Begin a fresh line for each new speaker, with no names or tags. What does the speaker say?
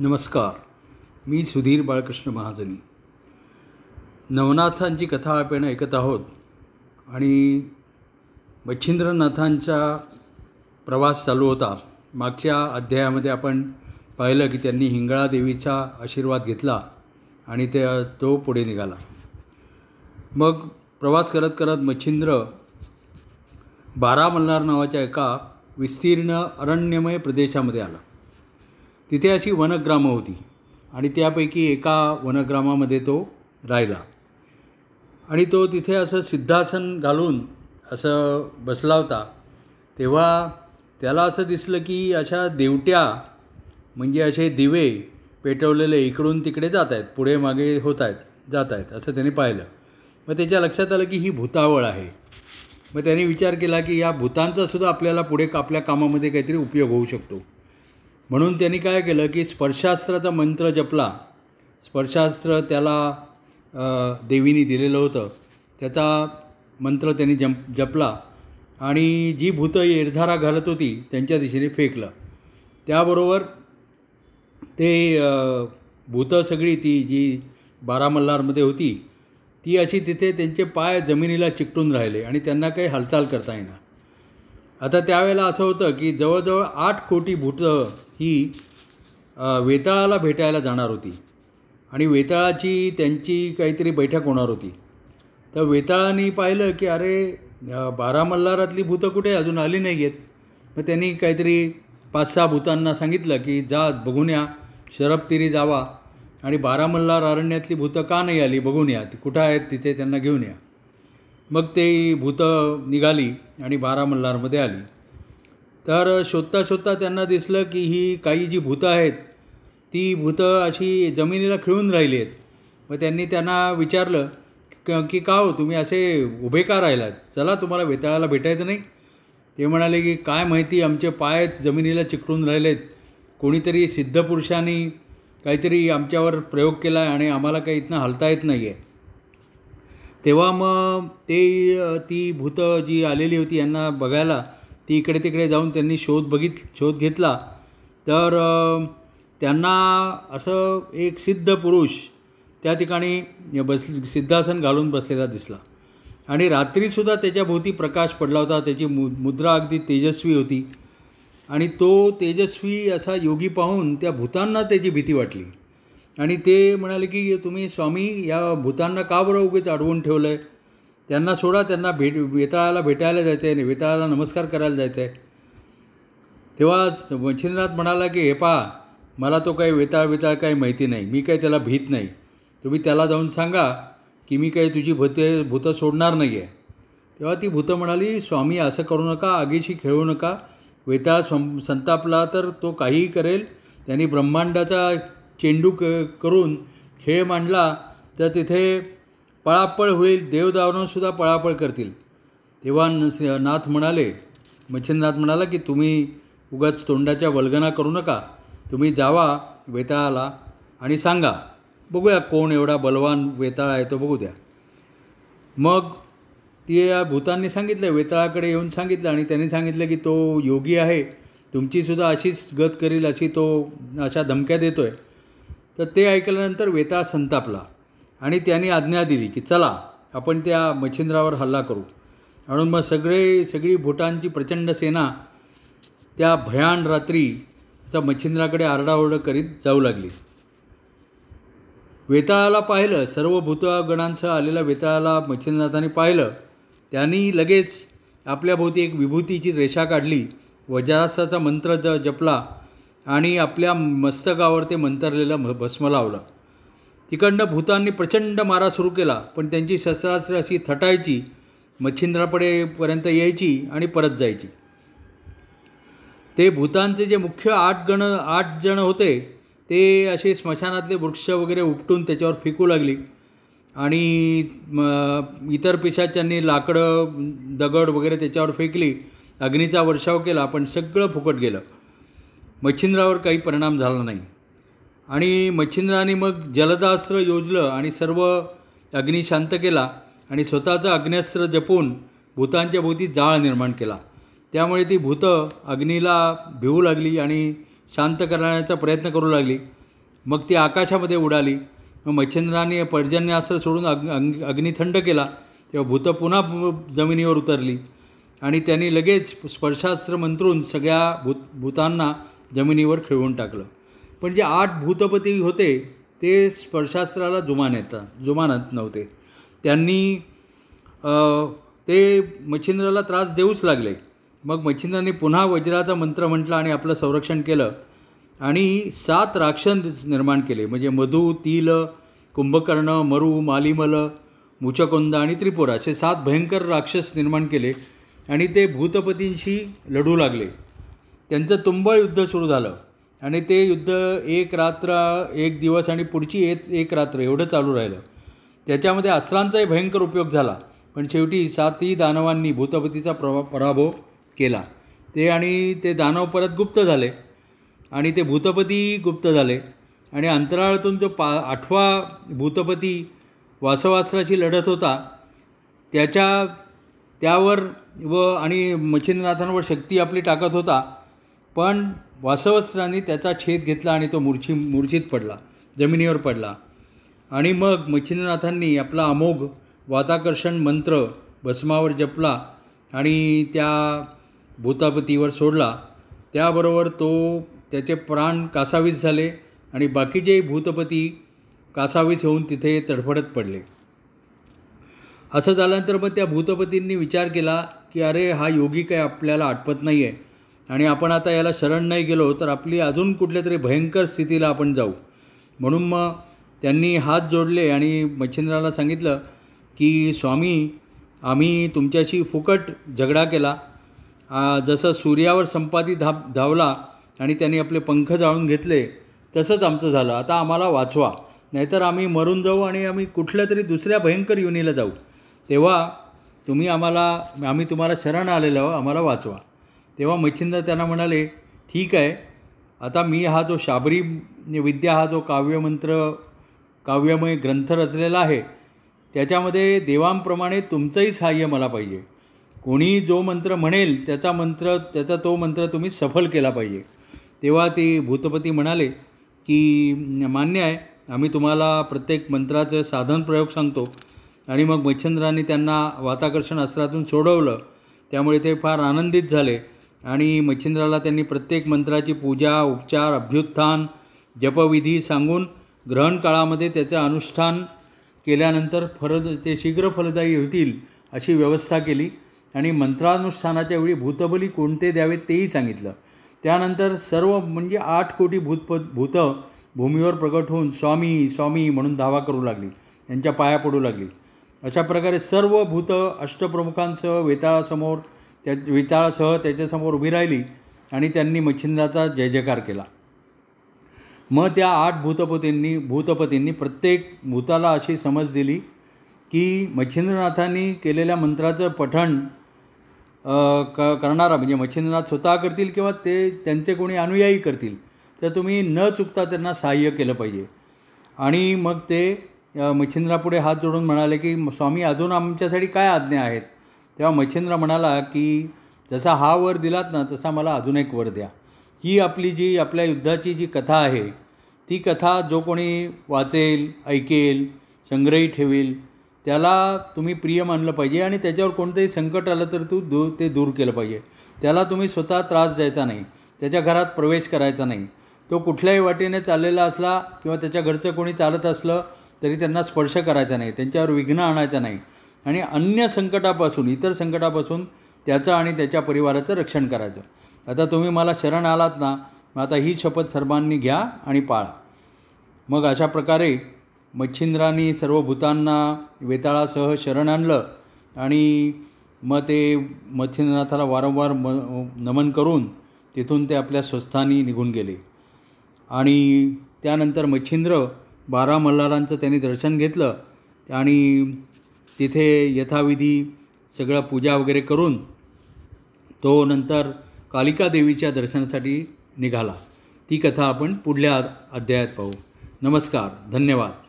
नमस्कार. मी सुधीर बाळकृष्ण महाजनी. नवनाथांची कथा आपण ऐकत आहोत आणि मच्छिंद्रनाथांचा प्रवास चालू होता. मागच्या अध्यायामध्ये आपण पाहिलं की त्यांनी हिंगळा देवीचा आशीर्वाद घेतला आणि त्या तो पुढे निघाला. मग प्रवास करत करत मच्छिंद्र बारा मल्हार नावाच्या एका विस्तीर्ण अरण्यमय प्रदेशामध्ये आला. तिथे अशी वनग्रामं होती. आणि त्यापैकी एका वनग्रामामध्ये तो राहिला. आणि तो तिथे असं सिद्धासन घालून असं बसला होता. तेव्हा त्याला असं दिसलं की अशा देवट्या म्हणजे असे दिवे पेटवलेले इकडून तिकडे जात आहेत पुढे मागे होत आहेत जात आहेत असं त्याने पाहिलं. मग त्याच्या लक्षात आलं की ही भूतावळ आहे. मग त्याने विचार केला की या भूतांचासुद्धा आपल्याला पुढे आपल्या कामामध्ये काहीतरी उपयोग होऊ शकतो. म्हणून त्यांनी काय केलं की स्पर्शास्त्राचा मंत्र जपला. स्पर्शास्त्र त्याला देवीने दिलेलं होतं. त्याचा मंत्र त्यांनी जम जपला आणि जी भूतं एरधारा घालत होती त्यांच्या दिशेने फेकलं. त्याबरोबर ते भूतं सगळी ती जी बारामल्लारमध्ये होती ती अशी तिथे त्यांचे पाय जमिनीला चिकटून राहिले आणि त्यांना काही हालचाल करता येणार आता त्यावेळेला असं होतं की जवळजवळ आठ कोटी भूतं ही वेताळाला भेटायला जाणार होती. आणि वेताळाची त्यांची काहीतरी बैठक होणार होती. तर वेताळाने पाहिलं की अरे बारा मल्हारातली भूतं कुठे? अजून आली नाही आहेत मग त्यांनी काहीतरी पाच सहा भूतांना सांगितलं की जा बघून या. शरबतिरी जावा. आणि बारा मल्हार अरण्यातली भूतं का नाही आली? बघून या. ती कुठं आहेत? तिथे त्यांना घेऊन या. मग ते भूतं निघाली आणि बारा मल्हारमध्ये आली. तर शोधता शोधता त्यांना दिसलं की ही काही जी भूतं आहेत ती भूतं अशी जमिनीला खिळून राहिली आहेत. मग त्यांनी त्यांना विचारलं की का हो तुम्ही असे उभे का राहिलात? चला तुम्हाला वेताळाला भेटायचं नाही. ते म्हणाले की काय माहिती आमचे पायच जमिनीला चिकटून राहिलेत कोणीतरी सिद्धपुरुषांनी काहीतरी आमच्यावर प्रयोग केला आहे आणि आम्हाला काही इथनं हलता येत नाही आहे तेव्हा मग ते ती भूतं जी आलेली होती यांना बघायला ती इकडे तिकडे जाऊन त्यांनी शोध बघित शोध घेतला. तर त्यांना असं एक सिद्ध पुरुष त्या ठिकाणी बस सिद्धासन घालून बसलेला दिसला. आणि रात्रीसुद्धा त्याच्याभोवती प्रकाश पडला होता त्याची मु मुद्रा अगदी तेजस्वी होती. आणि तो तेजस्वी असा योगी पाहून त्या भूतांना त्याची भीती वाटली. आणि ते म्हणाले की तुम्ही स्वामी या भूतांना का बरं उगीच अडवून ठेवलं आहे त्यांना सोडा त्यांना भेट वेताळाला भेटायला जायचं आहे वेताळाला नमस्कार करायला जायचं आहे तेव्हा वंशिंद्रनाथ म्हणाला की हे पा मला तो काही वेताळ वेताळ काही माहिती नाही. मी काही त्याला भीत नाही. तुम्ही त्याला जाऊन सांगा की मी काही तुझी भूते भूतं सोडणार नाही आहे तेव्हा ती भूतं म्हणाली स्वामी असं करू नका आगीशी खेळू नका. वेताळ सं संतापला तर तो काहीही करेल. त्यांनी ब्रह्मांडाचा चेंडू क करून खेळ मांडला तर तिथे पळापळ होईल. देवदावनंसुद्धा पळापळ करतील. तेव्हा नाथ म्हणाले मच्छिंद्रनाथ म्हणाला की तुम्ही उगाच तोंडाच्या वल्गना करू नका. तुम्ही जावा वेताळाला आणि सांगा. बघूया कोण एवढा बलवान वेताळा आहे तो बघू द्या. मग ती या भूतांनी सांगितलं वेताळाकडे येऊन सांगितलं आणि त्यांनी सांगितलं की तो योगी आहे. तुमचीसुद्धा अशीच गत करील अशी तो अशा धमक्या देतो आहे तर ते ऐकल्यानंतर वेताळ संतापला आणि त्यांनी आज्ञा दिली की चला आपण त्या मच्छिंद्रावर हल्ला करू. म्हणून मग सगळे सगळी भूटानची प्रचंड सेना त्या भयान रात्री असा मच्छिंद्राकडे आरडाओरडं करीत जाऊ लागली. वेताळाला पाहिलं सर्व भूतगणांसह आलेल्या वेताळाला मच्छिंद्रनाथाने पाहिलं. त्यांनी लगेच आपल्याभोवती एक विभूतीची रेषा काढली. वजासाचा मंत्र ज जपला. आणि आपल्या मस्तकावर ते मंतरलेलं भस्म लावलं. तिकडनं भूतांनी प्रचंड मारा सुरू केला पण त्यांची शस्त्रास्त्र अशी थटायची मच्छिंद्रापडेपर्यंत यायची आणि परत जायची. ते भूतांचे जे मुख्य आठ गण आठ जण होते ते असे स्मशानातले वृक्ष वगैरे उपटून त्याच्यावर फेकू लागली. आणि इतर पिशाच्यांनी लाकडं दगड वगैरे त्याच्यावर फेकली. अग्नीचा वर्षाव केला पण सगळं फुकट गेलं. मच्छिंद्रावर काही परिणाम झाला नाही. आणि मच्छिंद्राने मग जलदास्त्र योजलं आणि सर्व अग्नी शांत केला आणि स्वतःचं अग्न्यास्त्र जपून भूतांच्या भोवती जाळ निर्माण केला. त्यामुळे ती भूतं अग्नीला भिवू लागली आणि शांत करण्याचा प्रयत्न करू लागली. मग ती आकाशामध्ये उडाली. मग मच्छिंद्राने पर्जन्यास्त्र सोडून अग् अग्नि अग्नी थंड केला. तेव्हा भूतं पुन्हा जमिनीवर उतरली. आणि त्यांनी लगेच स्पर्शास्त्र मंत्रून सगळ्या भूत भूतांना जमिनीवर खिळवून टाकलं. पण जे आठ भूतपती होते ते स्पर्शास्त्राला जुमान येतात जुमानत नव्हते. त्यांनी ते मच्छिंद्राला त्रास देऊच लागले. मग मच्छिंद्राने पुन्हा वज्राचा मंत्र म्हटला आणि आपलं संरक्षण केलं आणि सात राक्षस निर्माण केले. म्हणजे मधु तिल कुंभकर्ण मरू मालिमल मुचकोंद आणि त्रिपुरा असे सात भयंकर राक्षस निर्माण केले आणि ते भूतपतींशी लढू लागले. त्यांचं तुंबळ युद्ध सुरू झालं. आणि ते युद्ध एक रात्र एक दिवस आणि पुढची एक एक रात्र एवढं चालू राहिलं. त्याच्यामध्ये अस्त्रांचाही भयंकर उपयोग झाला. पण शेवटी सातही दानवांनी भूतपतीचा प्रभा पराभव केला. ते आणि ते दानव परत गुप्त झाले. आणि ते भूतपती गुप्त झाले. आणि अंतराळातून जो पा आठवा भूतपती वासवास्त्राशी लढत होता त्याच्या त्यावर व आणि मच्छिंद्रनाथांवर शक्ती आपली टाकत होता पण वासवस्त्राने त्याचा छेद घेतला आणि तो मूर्छी मूर्छित पडला जमिनीवर पडला. आणि मग मच्छिंद्रनाथांनी आपला अमोघ वाताकर्षण मंत्र भस्मावर जपला आणि त्या भूतापतीवर सोडला. त्याबरोबर तो त्याचे प्राण कासावीस झाले आणि बाकीचे भूतपती कासावीस होऊन तिथे तडफडत पडले. असं झाल्यानंतर मग त्या भूतपतींनी विचार केला की अरे हा योगी काय आपल्याला आठवत नाही आहे आणि आपण आता याला शरण नाही गेलो तर आपली अजून कुठल्या तरी भयंकर स्थितीला आपण जाऊ. म्हणून मग त्यांनी हात जोडले आणि मच्छिंद्राला सांगितलं की स्वामी आम्ही तुमच्याशी फुकट झगडा केला. जसं सूर्यावर संपाती धाप धावला आणि त्यांनी आपले पंख जाळून घेतले तसंच आमचं झालं. आता आम्हाला वाचवा. नाहीतर आम्ही मरून जाऊ आणि आम्ही कुठल्या तरी दुसऱ्या भयंकर युनीला जाऊ. तेव्हा तुम्ही आम्हाला आम्ही तुम्हाला शरण आलेलो आम्हाला वाचवा. तेव्हा मच्छिंद्र त्यांना म्हणाले ठीक आहे. आता मी हा जो शाबरी विद्या हा जो काव्यमंत्र काव्यमय ग्रंथ रचलेला आहे त्याच्यामध्ये देवांप्रमाणे तुमचंही सहाय्य मला पाहिजे. कोणी जो मंत्र म्हणेल त्याचा मंत्र त्याचा तो मंत्र तुम्ही सफल केला पाहिजे. तेव्हा ते भूतपती म्हणाले की मान्य आहे आम्ही तुम्हाला प्रत्येक मंत्राचं साधन प्रयोग सांगतो. आणि मग मच्छिंद्राने त्यांना वाताकर्षण अस्त्रातून सोडवलं. त्यामुळे ते फार आनंदित झाले. आणि मच्छिंद्राला त्यांनी प्रत्येक मंत्राची पूजा उपचार अभ्युत्थान जपविधी सांगून ग्रहण काळामध्ये त्याचं अनुष्ठान केल्यानंतर फलद ते शीघ्र फलदायी होतील अशी व्यवस्था केली आणि मंत्रानुष्ठानाच्या वेळी भूतबली कोणते द्यावेत तेही सांगितलं. त्यानंतर सर्व म्हणजे आठ कोटी भूतप भूतं भूमीवर प्रकट होऊन स्वामी स्वामी म्हणून धावा करू लागली त्यांच्या पाया पडू लागली. अशा प्रकारे सर्व भूतं अष्टप्रमुखांसह वेताळासमोर त्या वेताळासह त्याच्यासमोर उभी राहिली आणि त्यांनी मच्छिंद्राचा जय जयकार केला. मग त्या आठ भूतपतींनी भूतपतींनी प्रत्येक भूताला अशी समज दिली की मच्छिंद्रनाथांनी केलेल्या मंत्राचं पठण क करणारा म्हणजे मच्छिंद्रनाथ स्वतः करतील किंवा ते त्यांचे कोणी अनुयायी करतील तर तुम्ही न चुकता त्यांना सहाय्य केलं पाहिजे. आणि मग ते मच्छिंद्रापुढे हात जोडून म्हणाले की स्वामी अजून आमच्यासाठी काय आज्ञा आहेत? तेव्हा मच्छिंद्र म्हणाला की जसा हा वर दिलात ना तसा मला अजून एक वर द्या. ही आपली जी आपल्या युद्धाची जी कथा आहे ती कथा जो कोणी वाचेल ऐकेल संग्रही ठेवेल त्याला तुम्ही प्रिय मानलं पाहिजे आणि त्याच्यावर कोणतंही संकट आलं तर तू दूर ते दूर केलं पाहिजे. त्याला तुम्ही स्वतः त्रास द्यायचा नाही. त्याच्या घरात प्रवेश करायचा नाही. तो कुठल्याही वाटेने चाललेला असला किंवा त्याच्या घरचं कोणी चालत असलं तरी त्यांना स्पर्श करायचा नाही. त्यांच्यावर विघ्न आणायचा नाही. आणि अन्य संकटापासून इतर संकटापासून त्याचं आणि त्याच्या परिवाराचं रक्षण करायचं. आता तुम्ही मला शरण आलात ना मग आता ही शपथ सर्वांनी घ्या आणि पाळा. मग अशा प्रकारे मच्छिंद्रांनी सर्व भूतांना वेताळासह शरण आणलं आणि मग ते मच्छिंद्रनाथाला वारंवार म नमन करून तिथून ते आपल्या स्वस्थानी निघून गेले. आणि त्यानंतर मच्छिंद्र बारा मल्हारांचं त्यांनी दर्शन घेतलं आणि तिथे यथाविधी सगळं पूजा वगैरे करून तो नंतर कालिका देवीच्या दर्शनासाठी निघाला. ती कथा आपण पुढल्या अध्यायात पाहू. नमस्कार धन्यवाद.